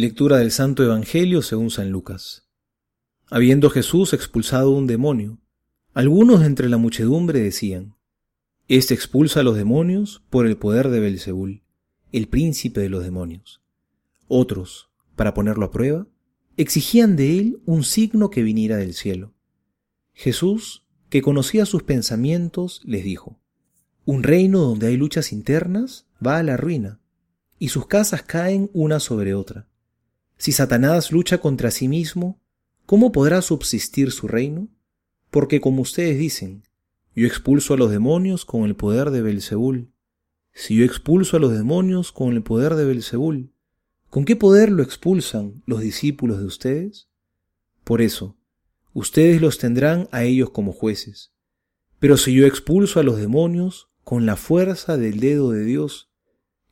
Lectura del Santo Evangelio según San Lucas. Habiendo Jesús expulsado un demonio, algunos entre la muchedumbre decían, Este expulsa a los demonios por el poder de Belzebul, el príncipe de los demonios. Otros, para ponerlo a prueba, exigían de él un signo que viniera del cielo. Jesús, que conocía sus pensamientos, les dijo, Un reino donde hay luchas internas va a la ruina, y sus casas caen una sobre otra. Si Satanás lucha contra sí mismo, ¿cómo podrá subsistir su reino? Porque como ustedes dicen, yo expulso a los demonios con el poder de Belzebul. Si yo expulso a los demonios con el poder de Belzebul, ¿con qué poder lo expulsan los discípulos de ustedes? Por eso, ustedes los tendrán a ellos como jueces. Pero si yo expulso a los demonios con la fuerza del dedo de Dios,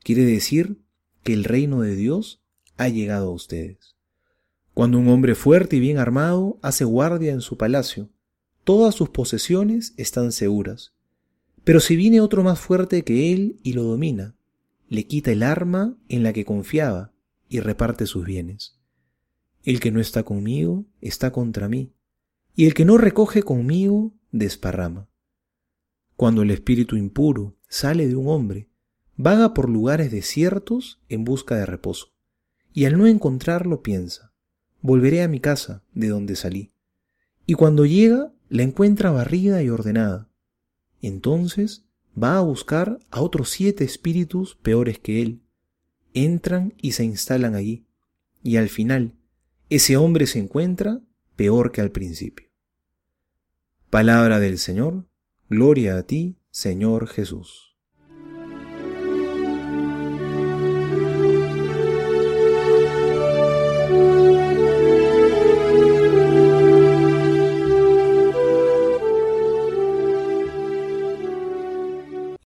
quiere decir que el reino de Dios ha llegado a ustedes. Cuando un hombre fuerte y bien armado hace guardia en su palacio, todas sus posesiones están seguras. Pero si viene otro más fuerte que él y lo domina, le quita el arma en la que confiaba y reparte sus bienes. El que no está conmigo está contra mí, y el que no recoge conmigo desparrama. Cuando el espíritu impuro sale de un hombre, vaga por lugares desiertos en busca de reposo y al no encontrarlo piensa, volveré a mi casa de donde salí. Y cuando llega, la encuentra barrida y ordenada. Entonces va a buscar a otros siete espíritus peores que él. Entran y se instalan allí. Y al final, ese hombre se encuentra peor que al principio. Palabra del Señor, gloria a ti, Señor Jesús.